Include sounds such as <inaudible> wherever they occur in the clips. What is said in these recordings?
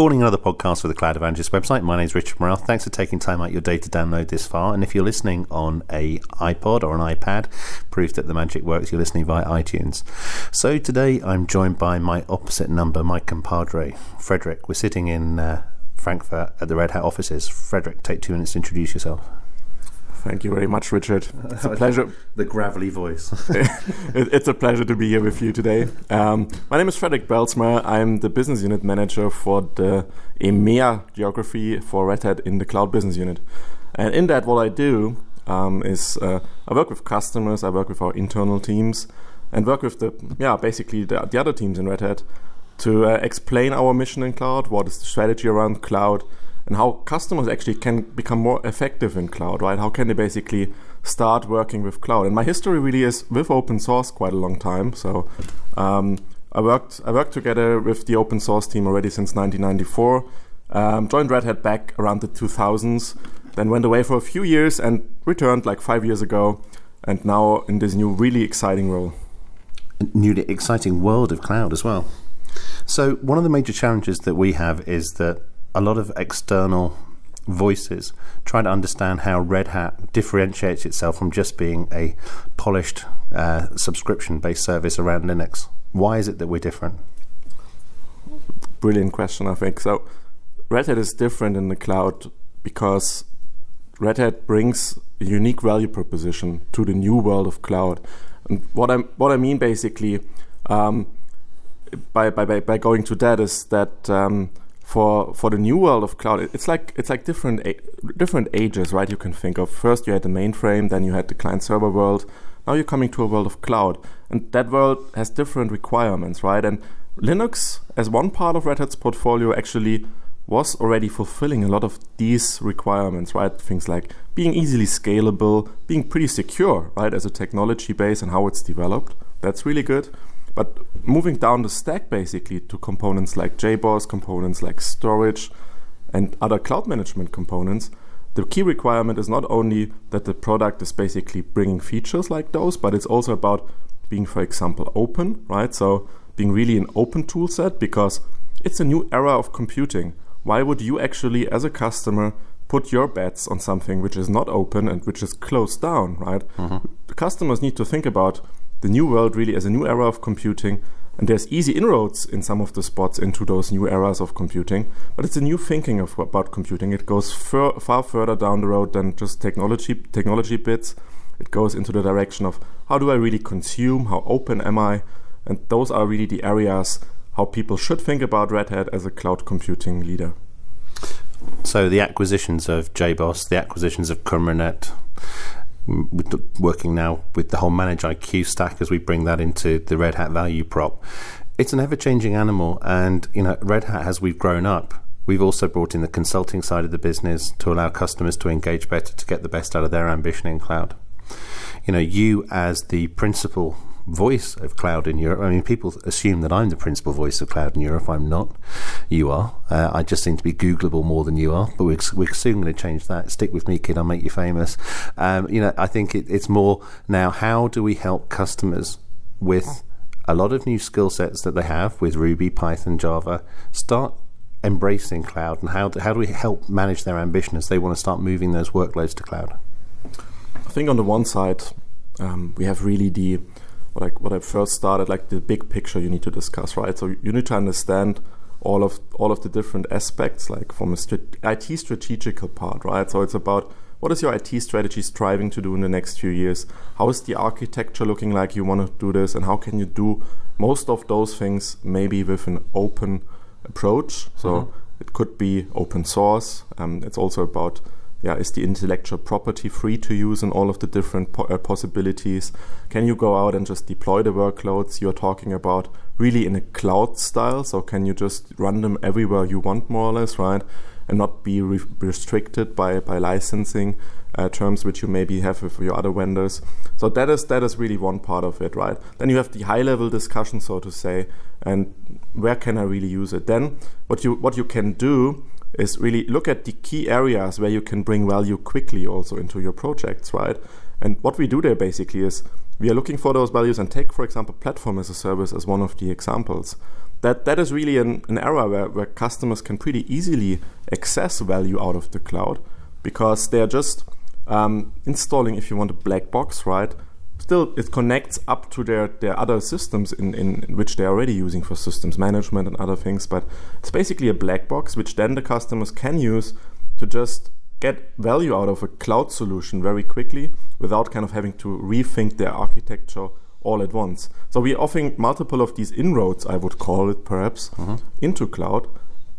Recording another podcast for the Cloud Evangelist website. My name is Richard Morrell. Thanks for taking time out your day to download this far. And if you're listening on a iPod or an iPad, proof that the magic works. You're listening via iTunes. So today I'm joined by my opposite number, my compadre, Frederik. We're sitting in uh, Frankfurt at the Red Hat offices. Frederik, take two minutes to introduce yourself. Thank you very much, Richard. It's a <laughs> pleasure. the gravelly voice. <laughs> it's a pleasure to be here with you today. Um, my name is Frederik Bijlsma. I'm the business unit manager for the EMEA geography for Red Hat in the cloud business unit. And in that, what I do um, is uh, I work with customers, I work with our internal teams, and work with the yeah basically the, the other teams in Red Hat to uh, explain our mission in cloud, what is the strategy around cloud, and how customers actually can become more effective in cloud, right? How can they basically start working with cloud? And my history really is with open source quite a long time. So um, I worked I worked together with the open source team already since 1994. Um, joined Red Hat back around the 2000s, then went away for a few years and returned like five years ago, and now in this new really exciting role. Newly exciting world of cloud as well. So one of the major challenges that we have is that a lot of external voices trying to understand how Red Hat differentiates itself from just being a polished uh, subscription based service around Linux. Why is it that we're different? Brilliant question, I think. So, Red Hat is different in the cloud because Red Hat brings a unique value proposition to the new world of cloud. And what I what I mean basically um, by, by by going to that is that um, for for the new world of cloud, it's like it's like different different ages, right? You can think of first you had the mainframe, then you had the client server world. Now you're coming to a world of cloud, and that world has different requirements, right? And Linux, as one part of Red Hat's portfolio, actually was already fulfilling a lot of these requirements, right? Things like being easily scalable, being pretty secure, right, as a technology base and how it's developed. That's really good. But moving down the stack basically to components like JBoss, components like storage, and other cloud management components, the key requirement is not only that the product is basically bringing features like those, but it's also about being, for example, open, right? So being really an open tool set because it's a new era of computing. Why would you actually, as a customer, put your bets on something which is not open and which is closed down, right? Mm-hmm. Customers need to think about the new world really as a new era of computing. And there's easy inroads in some of the spots into those new eras of computing, but it's a new thinking of, about computing. It goes fur, far further down the road than just technology technology bits. It goes into the direction of how do I really consume, how open am I, and those are really the areas how people should think about Red Hat as a cloud computing leader. So the acquisitions of JBoss, the acquisitions of Qumranet, working now with the whole ManageIQ stack as we bring that into the Red Hat value prop. It's an ever changing animal, and you know, Red Hat as we've grown up, we've also brought in the consulting side of the business to allow customers to engage better to get the best out of their ambition in cloud. You know, you as the principal voice of cloud in Europe. I mean, people assume that I'm the principal voice of cloud in Europe. I'm not. You are. Uh, I just seem to be Googleable more than you are. But we're, we're soon going to change that. Stick with me, kid. I'll make you famous. Um, you know, I think it, it's more now. How do we help customers with a lot of new skill sets that they have with Ruby, Python, Java? Start embracing cloud, and how do, how do we help manage their ambition as they want to start moving those workloads to cloud? I think on the one side, um, we have really the I what I first started like the big picture you need to discuss, right? So you need to understand all of all of the different aspects, like from a IT strategical part, right? So it's about what is your IT strategy striving to do in the next few years? How is the architecture looking like you want to do this, and how can you do most of those things maybe with an open approach? So mm-hmm. it could be open source. Um, it's also about yeah, is the intellectual property free to use in all of the different po- uh, possibilities? Can you go out and just deploy the workloads you're talking about really in a cloud style? So can you just run them everywhere you want, more or less, right? And not be re- restricted by, by licensing uh, terms which you maybe have with your other vendors. So that is that is really one part of it, right? Then you have the high level discussion, so to say, and where can I really use it? Then what you what you can do is really look at the key areas where you can bring value quickly also into your projects, right? And what we do there basically is we are looking for those values and take, for example, platform as a service as one of the examples. that that is really an, an era where, where customers can pretty easily access value out of the cloud because they are just um, installing, if you want, a black box, right? Still, it connects up to their, their other systems in, in, in which they're already using for systems management and other things. But it's basically a black box which then the customers can use to just get value out of a cloud solution very quickly without kind of having to rethink their architecture all at once. So we're offering multiple of these inroads, I would call it perhaps, mm-hmm. into cloud.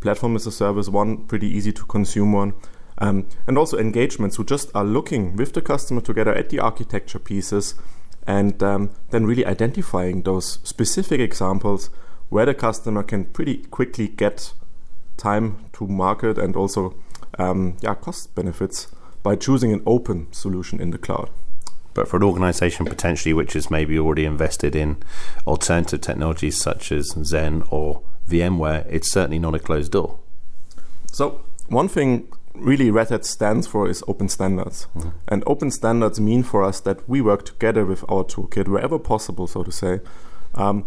Platform as a service, one pretty easy to consume one. Um, and also engagements who just are looking with the customer together at the architecture pieces and um, then really identifying those specific examples where the customer can pretty quickly get time to market and also um, yeah, cost benefits by choosing an open solution in the cloud. But for an organization potentially which is maybe already invested in alternative technologies such as Xen or VMware, it's certainly not a closed door. So, one thing really Red Hat stands for is open standards. Mm-hmm. And open standards mean for us that we work together with our toolkit wherever possible, so to say, um,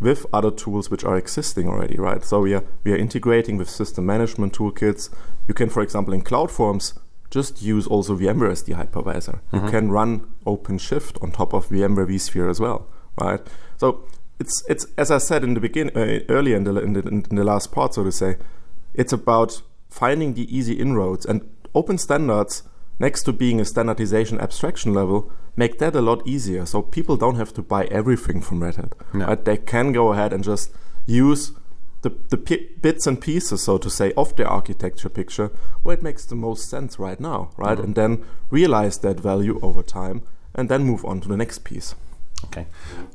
with other tools which are existing already, right? So we are, we are integrating with system management toolkits. You can, for example, in CloudForms, just use also VMware as the hypervisor. Mm-hmm. You can run OpenShift on top of VMware vSphere as well, right? So it's it's as I said in the beginning, uh, earlier in the, in the in the last part, so to say, it's about finding the easy inroads and open standards next to being a standardization abstraction level make that a lot easier so people don't have to buy everything from red hat no. right? they can go ahead and just use the, the bits and pieces, so to say, of the architecture picture where it makes the most sense right now, right? Mm-hmm. And then realize that value over time and then move on to the next piece. Okay.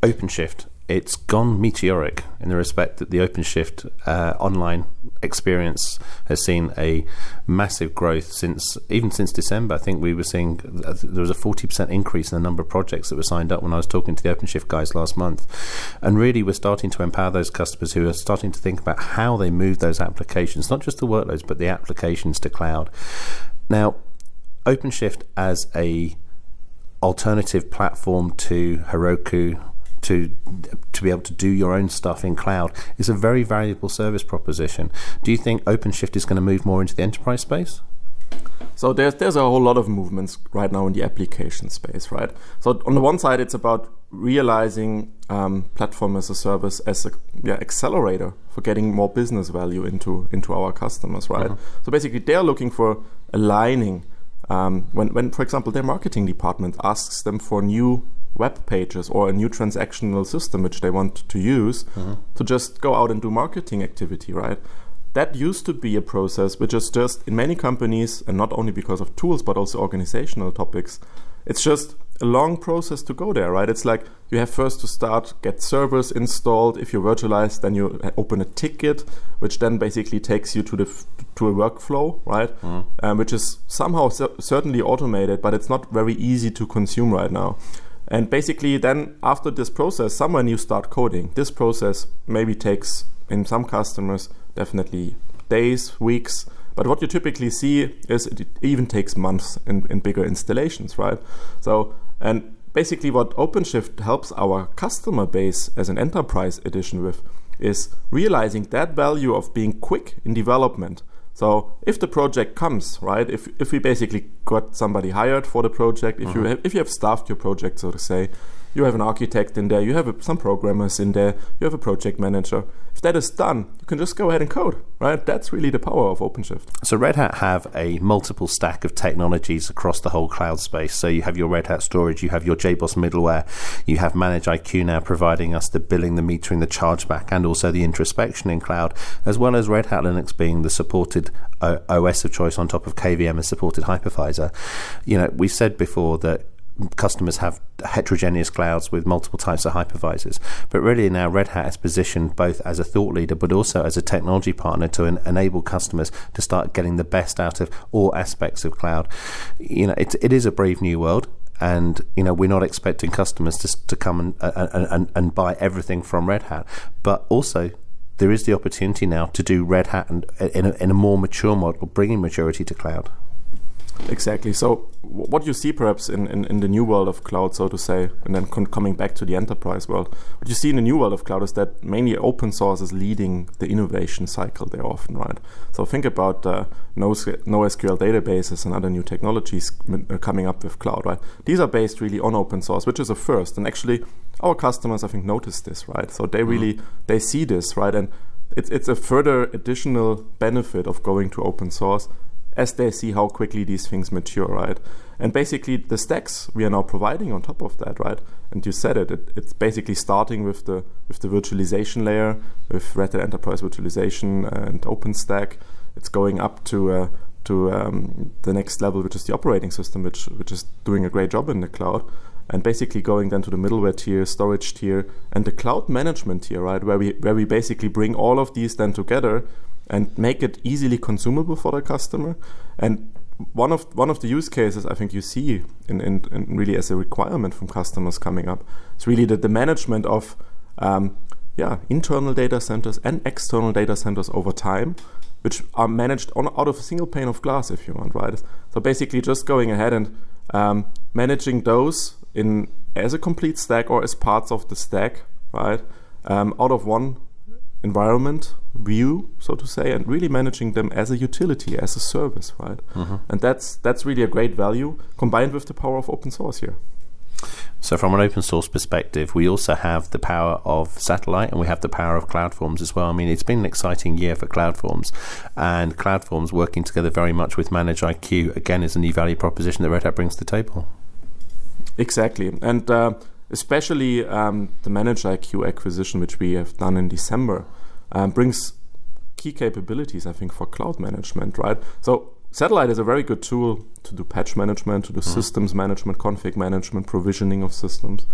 OpenShift it's gone meteoric in the respect that the OpenShift uh, online experience has seen a massive growth since even since December. I think we were seeing there was a forty percent increase in the number of projects that were signed up when I was talking to the OpenShift guys last month, and really we're starting to empower those customers who are starting to think about how they move those applications, not just the workloads but the applications to cloud. Now, OpenShift as a alternative platform to Heroku to to be able to do your own stuff in cloud is a very valuable service proposition. Do you think OpenShift is going to move more into the enterprise space? So there's there's a whole lot of movements right now in the application space, right? So on the one side, it's about realizing um, platform as a service as a yeah, accelerator for getting more business value into into our customers, right? Mm-hmm. So basically, they're looking for aligning um, when when for example their marketing department asks them for new web pages or a new transactional system which they want to use mm-hmm. to just go out and do marketing activity, right? That used to be a process which is just in many companies, and not only because of tools but also organizational topics, it's just a long process to go there, right? It's like you have first to start, get servers installed. If you virtualize, then you open a ticket, which then basically takes you to the f- to a workflow, right? Mm. Um, which is somehow cer- certainly automated, but it's not very easy to consume right now. And basically, then after this process, somewhere you start coding. This process maybe takes, in some customers, definitely days, weeks. But what you typically see is it even takes months in, in bigger installations, right? So, and basically, what OpenShift helps our customer base as an enterprise edition with is realizing that value of being quick in development so if the project comes, right, if, if we basically got somebody hired for the project, if mm-hmm. you have, if you have staffed your project, so to say, you have an architect in there, you have a, some programmers in there, you have a project manager. If that is done, you can just go ahead and code, right? That's really the power of OpenShift. So Red Hat have a multiple stack of technologies across the whole cloud space. So you have your Red Hat storage, you have your JBoss middleware, you have ManageIQ now providing us the billing, the metering, the chargeback, and also the introspection in cloud, as well as Red Hat Linux being the supported uh, OS of choice on top of KVM and supported hypervisor. You know, we said before that customers have heterogeneous clouds with multiple types of hypervisors. But really now Red Hat is positioned both as a thought leader but also as a technology partner to en- enable customers to start getting the best out of all aspects of cloud. You know, it, it is a brave new world. And you know we're not expecting customers to, to come and, and, and, buy everything from Red Hat, but also there is the opportunity now to do Red Hat and in a, in a more mature model, bringing maturity to cloud. Exactly. So, what you see perhaps in, in, in, the new world of cloud, so to say, and then con- coming back to the enterprise world, what you see in the new world of cloud is that mainly open source is leading the innovation cycle there often, right? So, think about uh, NoSQL databases and other new technologies uh, coming up with cloud, right? These are based really on open source, which is a first. And actually, our customers, I think, notice this, right? So, they mm-hmm. really mm. they see this, right? And it's, it's a further additional benefit of going to open source as they see how quickly these things mature, right? And basically, the stacks we are now providing on top of that, right? And you said it, it it's basically starting with the with the virtualization layer, with Red Hat Enterprise Virtualization and OpenStack. It's going up to uh, to um, the next level, which is the operating system, which which is doing a great job in the cloud and basically going then to the middleware tier, storage tier, and the cloud management tier, right, where we where we basically bring all of these then together and make it easily consumable for the customer. And one of one of the use cases I think you see in, in, in really as a requirement from customers coming up is really that the management of um, yeah internal data centers and external data centers over time, which are managed on out of a single pane of glass, if you want, right? So basically, just going ahead and um, managing those in as a complete stack or as parts of the stack, right? Um, out of one environment view, so to say, and really managing them as a utility, as a service, right? Mm-hmm. And that's that's really a great value combined with the power of open source here. So, from an open source perspective, we also have the power of satellite and we have the power of CloudForms as well. I mean, it's been an exciting year for CloudForms, and CloudForms working together very much with ManageIQ again is a new value proposition that Red Hat brings to the table. Exactly. And uh, especially um, the ManageIQ acquisition, which we have done in December, um, brings key capabilities, I think, for cloud management, right? So Satellite is a very good tool to do patch management, to do mm. systems management, config management, provisioning of systems.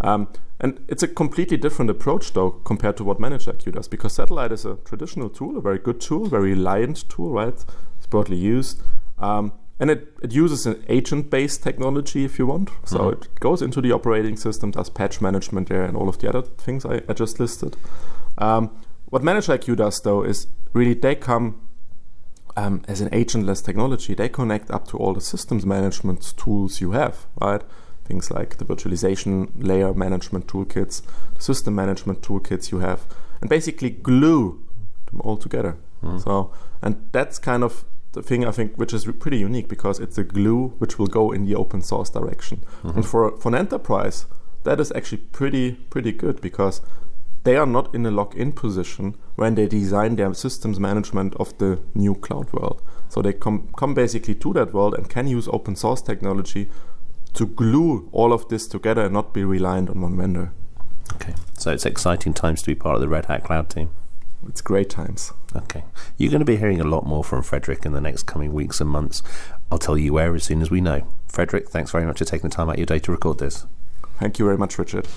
Um, and it's a completely different approach, though, compared to what ManageIQ does, because Satellite is a traditional tool, a very good tool, very reliant tool, right? It's broadly used. Um, and it, it uses an agent based technology if you want. So mm-hmm. it goes into the operating system, does patch management there, and all of the other things I, I just listed. Um, what ManageIQ does, though, is really they come um, as an agentless technology. They connect up to all the systems management tools you have, right? Things like the virtualization layer management toolkits, the system management toolkits you have, and basically glue them all together. Mm. So, and that's kind of the thing I think which is pretty unique because it's a glue which will go in the open source direction. Mm-hmm. And for for an enterprise, that is actually pretty pretty good because they are not in a lock-in position when they design their systems management of the new cloud world. So they come come basically to that world and can use open source technology to glue all of this together and not be reliant on one vendor. Okay, so it's exciting times to be part of the Red Hat Cloud team. It's great times. Okay. You're going to be hearing a lot more from Frederik in the next coming weeks and months. I'll tell you where as soon as we know. Frederik, thanks very much for taking the time out of your day to record this. Thank you very much, Richard.